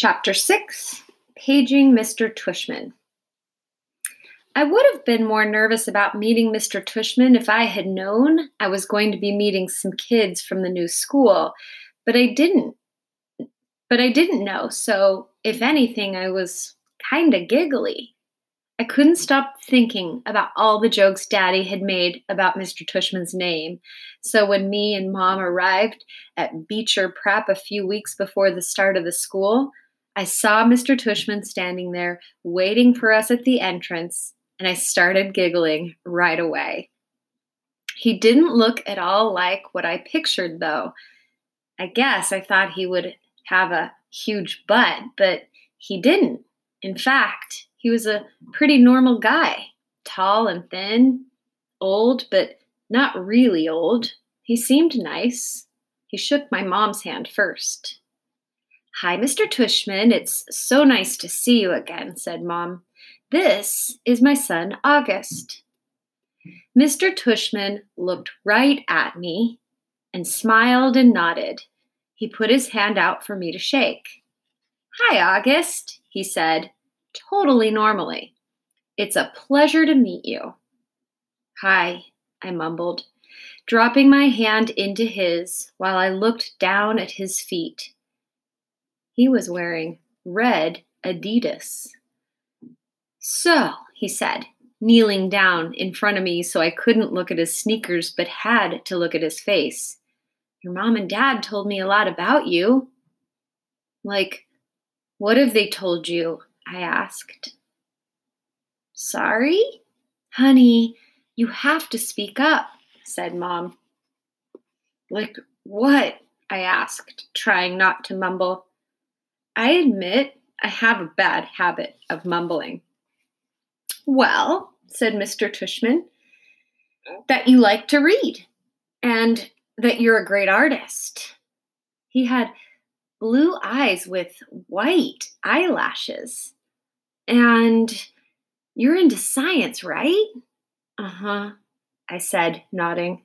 Chapter 6 Paging Mr. Tushman. I would have been more nervous about meeting Mr. Tushman if I had known I was going to be meeting some kids from the new school, but I didn't. But I didn't know, so if anything, I was kind of giggly. I couldn't stop thinking about all the jokes Daddy had made about Mr. Tushman's name. So when me and Mom arrived at Beecher Prep a few weeks before the start of the school, I saw Mr. Tushman standing there waiting for us at the entrance, and I started giggling right away. He didn't look at all like what I pictured, though. I guess I thought he would have a huge butt, but he didn't. In fact, he was a pretty normal guy tall and thin, old, but not really old. He seemed nice. He shook my mom's hand first. Hi, Mr. Tushman. It's so nice to see you again, said Mom. This is my son, August. Mr. Tushman looked right at me and smiled and nodded. He put his hand out for me to shake. Hi, August, he said, totally normally. It's a pleasure to meet you. Hi, I mumbled, dropping my hand into his while I looked down at his feet. He was wearing red Adidas. So, he said, kneeling down in front of me so I couldn't look at his sneakers but had to look at his face. Your mom and dad told me a lot about you. Like, what have they told you? I asked. Sorry? Honey, you have to speak up, said Mom. Like, what? I asked, trying not to mumble. I admit I have a bad habit of mumbling. Well, said Mr. Tushman, that you like to read and that you're a great artist. He had blue eyes with white eyelashes. And you're into science, right? Uh huh, I said, nodding.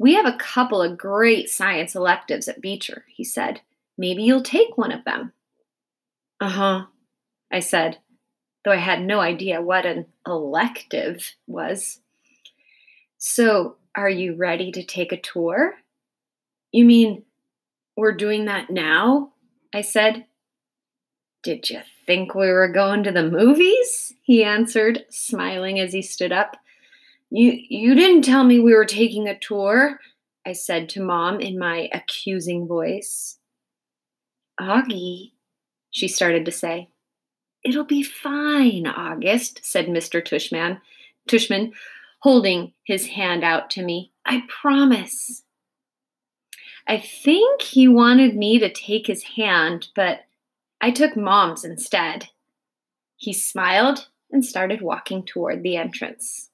We have a couple of great science electives at Beecher, he said. Maybe you'll take one of them. Uh huh, I said, though I had no idea what an elective was. So, are you ready to take a tour? You mean we're doing that now? I said. Did you think we were going to the movies? He answered, smiling as he stood up. You you didn't tell me we were taking a tour, I said to Mom in my accusing voice. Augie, she started to say. It'll be fine, August, said Mr. Tushman, Tushman, holding his hand out to me. I promise. I think he wanted me to take his hand, but I took Mom's instead. He smiled and started walking toward the entrance.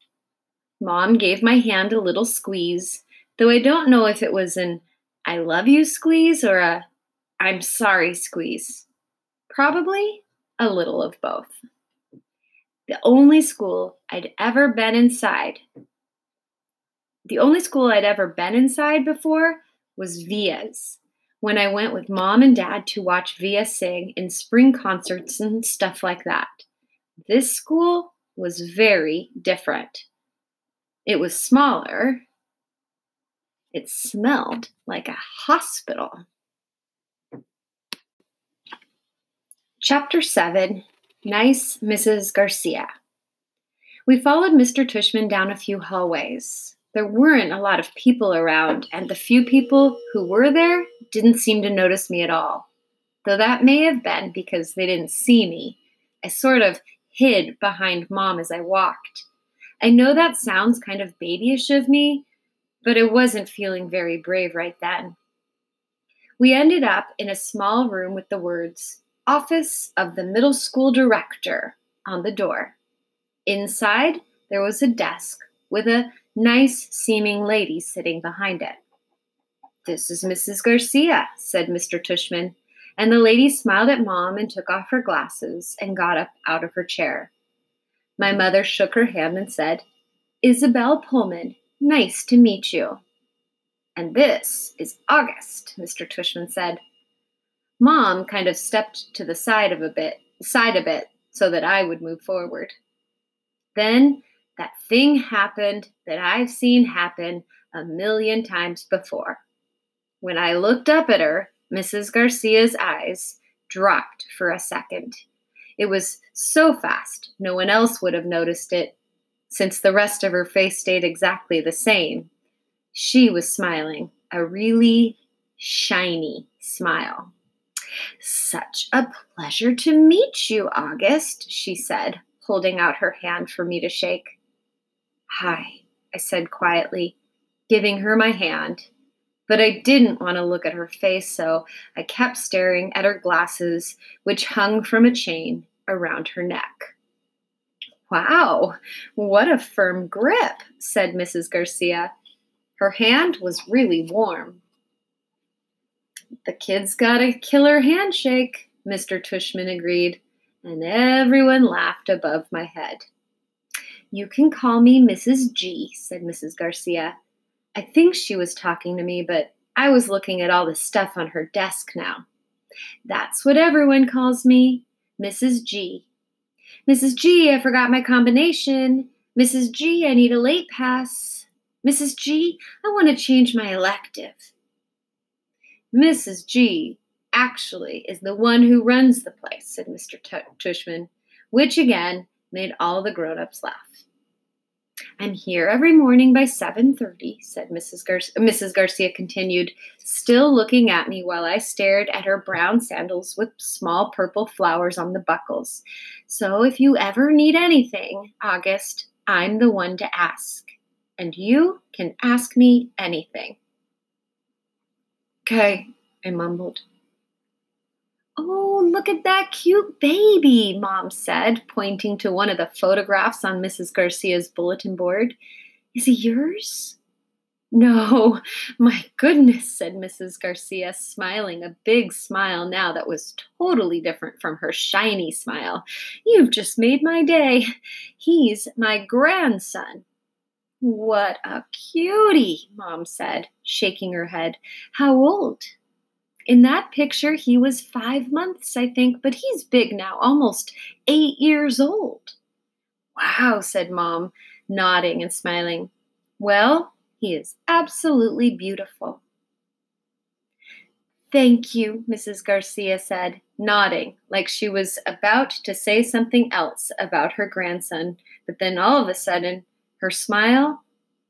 Mom gave my hand a little squeeze, though I don't know if it was an I love you squeeze or a I'm sorry squeeze. Probably a little of both. The only school I'd ever been inside, the only school I'd ever been inside before was Via's when I went with mom and dad to watch Via sing in spring concerts and stuff like that. This school was very different. It was smaller. It smelled like a hospital. Chapter 7 Nice Mrs. Garcia. We followed Mr. Tushman down a few hallways. There weren't a lot of people around, and the few people who were there didn't seem to notice me at all. Though that may have been because they didn't see me. I sort of hid behind Mom as I walked. I know that sounds kind of babyish of me, but I wasn't feeling very brave right then. We ended up in a small room with the words, Office of the Middle School Director on the door. Inside, there was a desk with a nice seeming lady sitting behind it. This is Mrs. Garcia, said Mr. Tushman, and the lady smiled at Mom and took off her glasses and got up out of her chair. My mother shook her hand and said, Isabel Pullman, nice to meet you. And this is August, Mr. Tushman said. Mom kind of stepped to the side of a bit, side a bit, so that I would move forward. Then that thing happened that I've seen happen a million times before. When I looked up at her, Mrs. Garcia's eyes dropped for a second. It was so fast, no one else would have noticed it, since the rest of her face stayed exactly the same. She was smiling, a really shiny smile. Such a pleasure to meet you, August, she said, holding out her hand for me to shake. Hi, I said quietly, giving her my hand. But I didn't want to look at her face, so I kept staring at her glasses, which hung from a chain around her neck. Wow, what a firm grip, said Mrs. Garcia. Her hand was really warm. The kid's got a killer handshake, Mr. Tushman agreed, and everyone laughed above my head. You can call me Mrs. G, said Mrs. Garcia. I think she was talking to me, but I was looking at all the stuff on her desk now. That's what everyone calls me, Mrs. G. Mrs. G, I forgot my combination. Mrs. G, I need a late pass. Mrs. G, I want to change my elective. Mrs. G actually is the one who runs the place, said Mr. Tushman, which again made all the grown-ups laugh. I'm here every morning by 7:30, said Mrs. Gar- Mrs. Garcia continued, still looking at me while I stared at her brown sandals with small purple flowers on the buckles. So if you ever need anything, August, I'm the one to ask. And you can ask me anything. Okay, I mumbled. Oh, look at that cute baby, Mom said, pointing to one of the photographs on Mrs. Garcia's bulletin board. Is he yours? No, my goodness, said Mrs. Garcia, smiling a big smile now that was totally different from her shiny smile. You've just made my day. He's my grandson. What a cutie, Mom said, shaking her head. How old? In that picture, he was five months, I think, but he's big now, almost eight years old. Wow, said Mom, nodding and smiling. Well, he is absolutely beautiful. Thank you, Mrs. Garcia said, nodding like she was about to say something else about her grandson, but then all of a sudden, her smile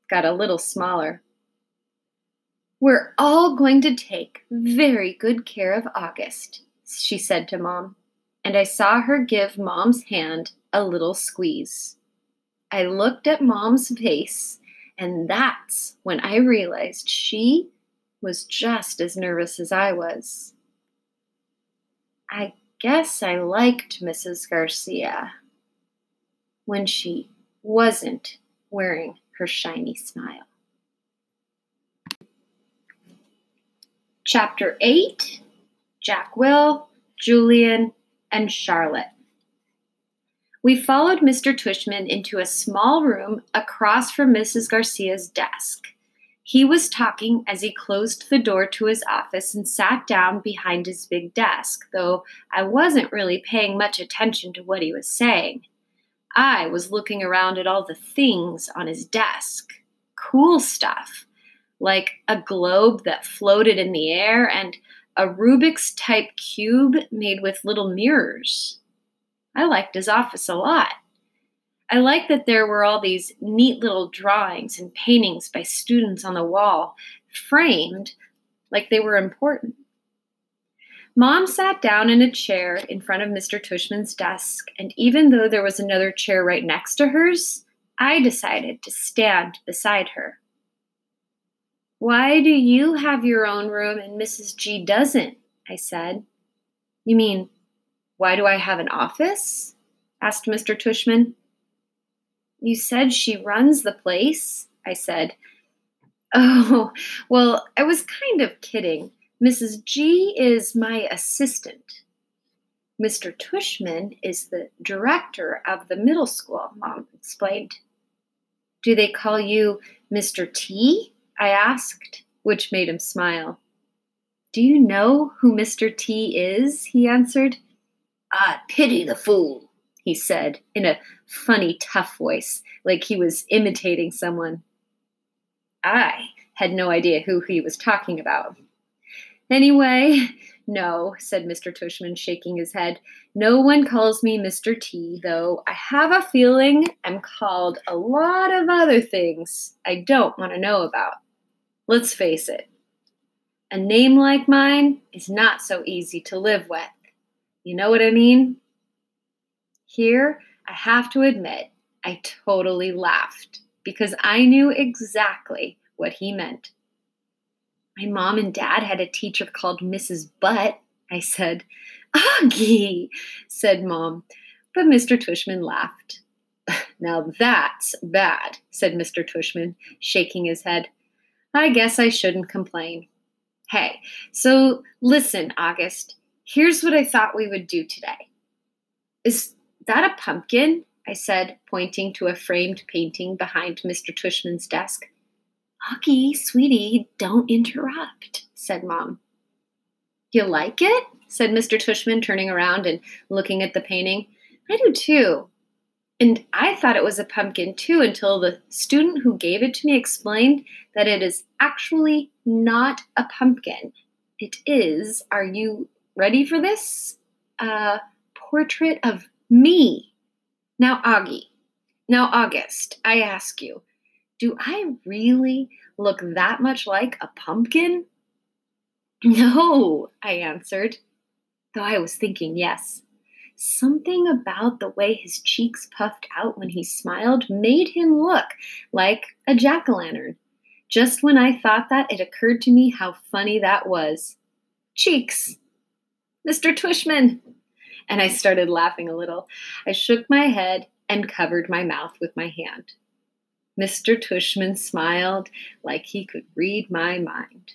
got a little smaller. We're all going to take very good care of August, she said to Mom, and I saw her give Mom's hand a little squeeze. I looked at Mom's face, and that's when I realized she was just as nervous as I was. I guess I liked Mrs. Garcia when she wasn't wearing her shiny smile. Chapter 8 Jack Will, Julian, and Charlotte. We followed Mr. Tushman into a small room across from Mrs. Garcia's desk. He was talking as he closed the door to his office and sat down behind his big desk, though I wasn't really paying much attention to what he was saying. I was looking around at all the things on his desk. Cool stuff like a globe that floated in the air and a Rubik's type cube made with little mirrors. I liked his office a lot. I liked that there were all these neat little drawings and paintings by students on the wall, framed like they were important. Mom sat down in a chair in front of Mr. Tushman's desk, and even though there was another chair right next to hers, I decided to stand beside her. Why do you have your own room and Mrs. G doesn't? I said. You mean, why do I have an office? asked Mr. Tushman. You said she runs the place, I said. Oh, well, I was kind of kidding. Mrs. G is my assistant. Mr. Tushman is the director of the middle school, Mom explained. Do they call you Mr. T? I asked, which made him smile. Do you know who Mr. T is? he answered. I pity the fool, he said in a funny, tough voice, like he was imitating someone. I had no idea who he was talking about. Anyway, no, said Mr. Tushman, shaking his head. No one calls me Mr. T, though I have a feeling I'm called a lot of other things I don't want to know about. Let's face it, a name like mine is not so easy to live with. You know what I mean? Here, I have to admit, I totally laughed because I knew exactly what he meant. My mom and dad had a teacher called Mrs. Butt, I said. Augie, said mom, but Mr. Tushman laughed. Now that's bad, said Mr. Tushman, shaking his head. I guess I shouldn't complain. Hey, so listen, August, here's what I thought we would do today. Is that a pumpkin? I said, pointing to a framed painting behind Mr. Tushman's desk. Augie, sweetie, don't interrupt, said Mom. You like it? said Mr. Tushman, turning around and looking at the painting. I do too. And I thought it was a pumpkin too until the student who gave it to me explained that it is actually not a pumpkin. It is, are you ready for this? A portrait of me. Now, Augie, now, August, I ask you, do I really look that much like a pumpkin? No, I answered, though I was thinking yes. Something about the way his cheeks puffed out when he smiled made him look like a jack o' lantern. Just when I thought that, it occurred to me how funny that was. Cheeks! Mr. Tushman! And I started laughing a little. I shook my head and covered my mouth with my hand. Mr. Tushman smiled like he could read my mind.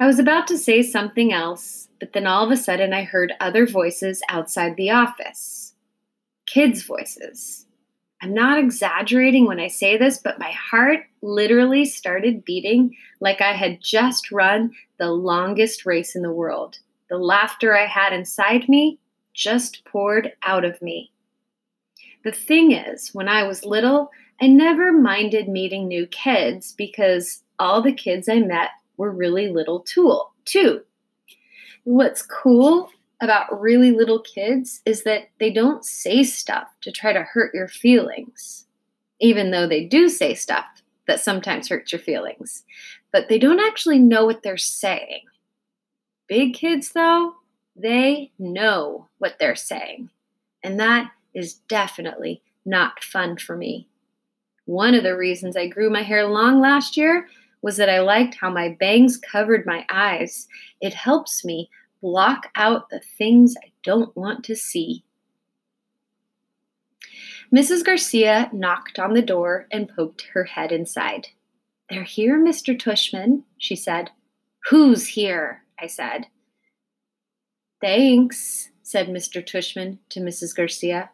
I was about to say something else, but then all of a sudden I heard other voices outside the office. Kids' voices. I'm not exaggerating when I say this, but my heart literally started beating like I had just run the longest race in the world. The laughter I had inside me just poured out of me. The thing is, when I was little, I never minded meeting new kids because all the kids I met were really little tool too. What's cool about really little kids is that they don't say stuff to try to hurt your feelings, even though they do say stuff that sometimes hurts your feelings, but they don't actually know what they're saying. Big kids, though, they know what they're saying, and that is definitely not fun for me. One of the reasons I grew my hair long last year was that I liked how my bangs covered my eyes. It helps me block out the things I don't want to see. Mrs. Garcia knocked on the door and poked her head inside. They're here, Mr. Tushman, she said. Who's here? I said. Thanks, said Mr. Tushman to Mrs. Garcia.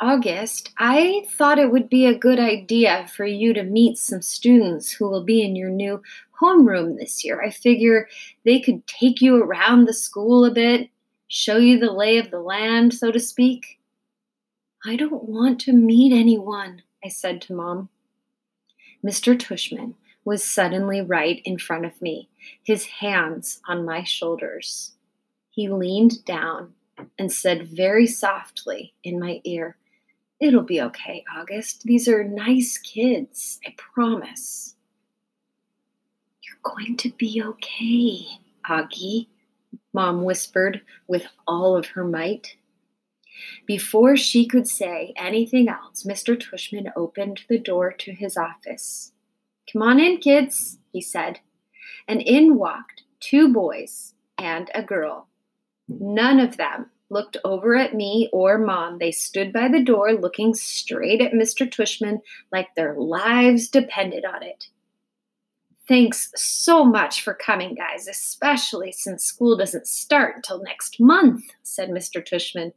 August, I thought it would be a good idea for you to meet some students who will be in your new homeroom this year. I figure they could take you around the school a bit, show you the lay of the land, so to speak. I don't want to meet anyone, I said to Mom. Mr. Tushman was suddenly right in front of me, his hands on my shoulders. He leaned down and said very softly in my ear, It'll be okay, August. These are nice kids, I promise. You're going to be okay, Augie, Mom whispered with all of her might. Before she could say anything else, Mr. Tushman opened the door to his office. Come on in, kids, he said. And in walked two boys and a girl. None of them looked over at me or mom. They stood by the door looking straight at Mr. Tushman like their lives depended on it. Thanks so much for coming, guys, especially since school doesn't start until next month, said Mr. Tushman.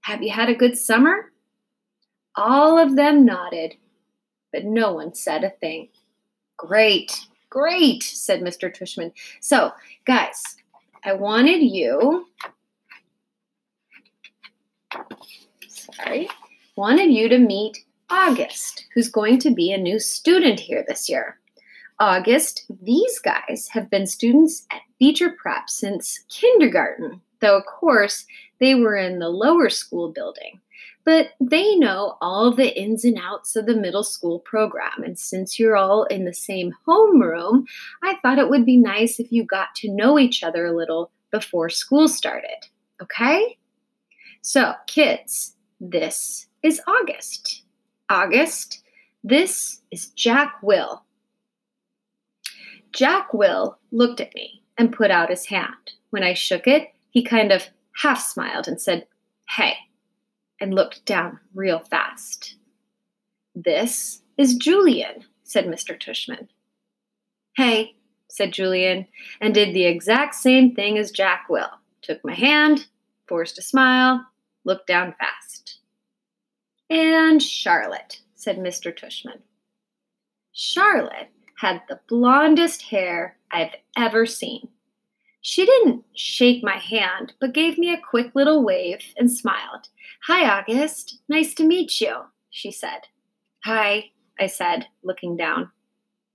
Have you had a good summer? All of them nodded, but no one said a thing. Great, Great, said Mr. Tushman. So, guys, I wanted you. Sorry. Wanted you to meet August, who's going to be a new student here this year. August, these guys have been students at Beecher Prep since kindergarten, though, of course, they were in the lower school building. But they know all the ins and outs of the middle school program. And since you're all in the same homeroom, I thought it would be nice if you got to know each other a little before school started. Okay? So, kids, this is August. August, this is Jack Will. Jack Will looked at me and put out his hand. When I shook it, he kind of half smiled and said, Hey, and looked down real fast. This is Julian, said Mr. Tushman. Hey, said Julian, and did the exact same thing as Jack Will. Took my hand, forced a smile, looked down fast. And Charlotte, said Mr. Tushman. Charlotte had the blondest hair I've ever seen. She didn't shake my hand, but gave me a quick little wave and smiled. Hi, August. Nice to meet you, she said. Hi, I said, looking down.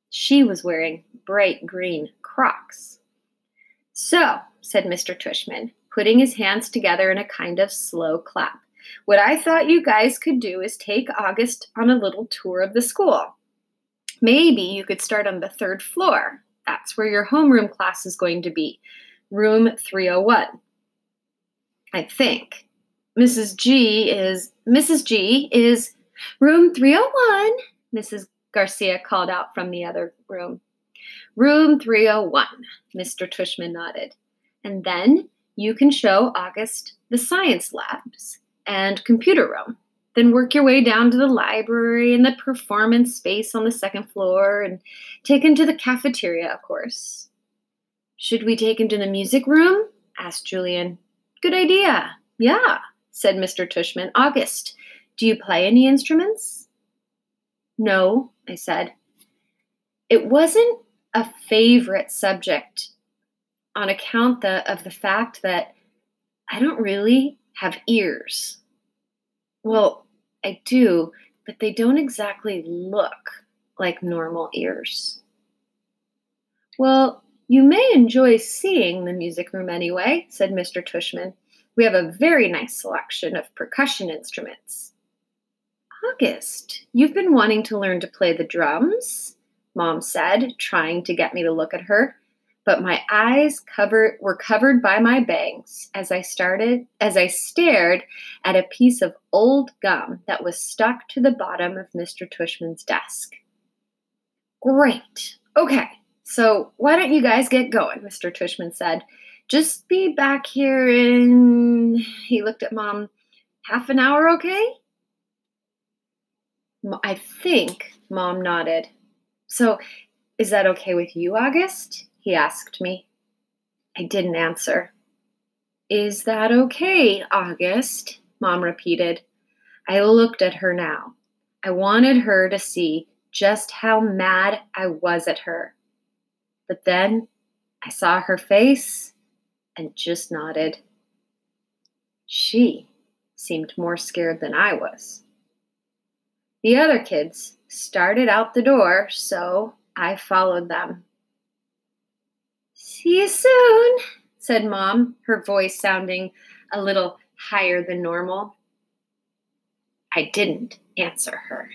She was wearing bright green Crocs. So, said Mr. Tushman, putting his hands together in a kind of slow clap, what I thought you guys could do is take August on a little tour of the school. Maybe you could start on the third floor. That's where your homeroom class is going to be, room 301. I think. Mrs. G is Mrs. G is room 301, Mrs. Garcia called out from the other room. Room 301, Mr. Tushman nodded. And then you can show August the science labs and computer room. Then work your way down to the library and the performance space on the second floor and take him to the cafeteria, of course. Should we take him to the music room? asked Julian. Good idea. Yeah, said Mr. Tushman. August, do you play any instruments? No, I said. It wasn't a favorite subject on account the, of the fact that I don't really have ears. Well, I do, but they don't exactly look like normal ears. Well, you may enjoy seeing the music room anyway, said Mr. Tushman. We have a very nice selection of percussion instruments. August, you've been wanting to learn to play the drums? Mom said, trying to get me to look at her but my eyes were covered by my bangs as I started as I stared at a piece of old gum that was stuck to the bottom of Mr. Tushman's desk. Great. Okay. So why don't you guys get going? Mr. Tushman said. Just be back here in he looked at mom. Half an hour, okay? I think mom nodded. So is that okay with you, August? He asked me. I didn't answer. Is that okay, August? Mom repeated. I looked at her now. I wanted her to see just how mad I was at her. But then I saw her face and just nodded. She seemed more scared than I was. The other kids started out the door, so I followed them. See you soon, said Mom, her voice sounding a little higher than normal. I didn't answer her.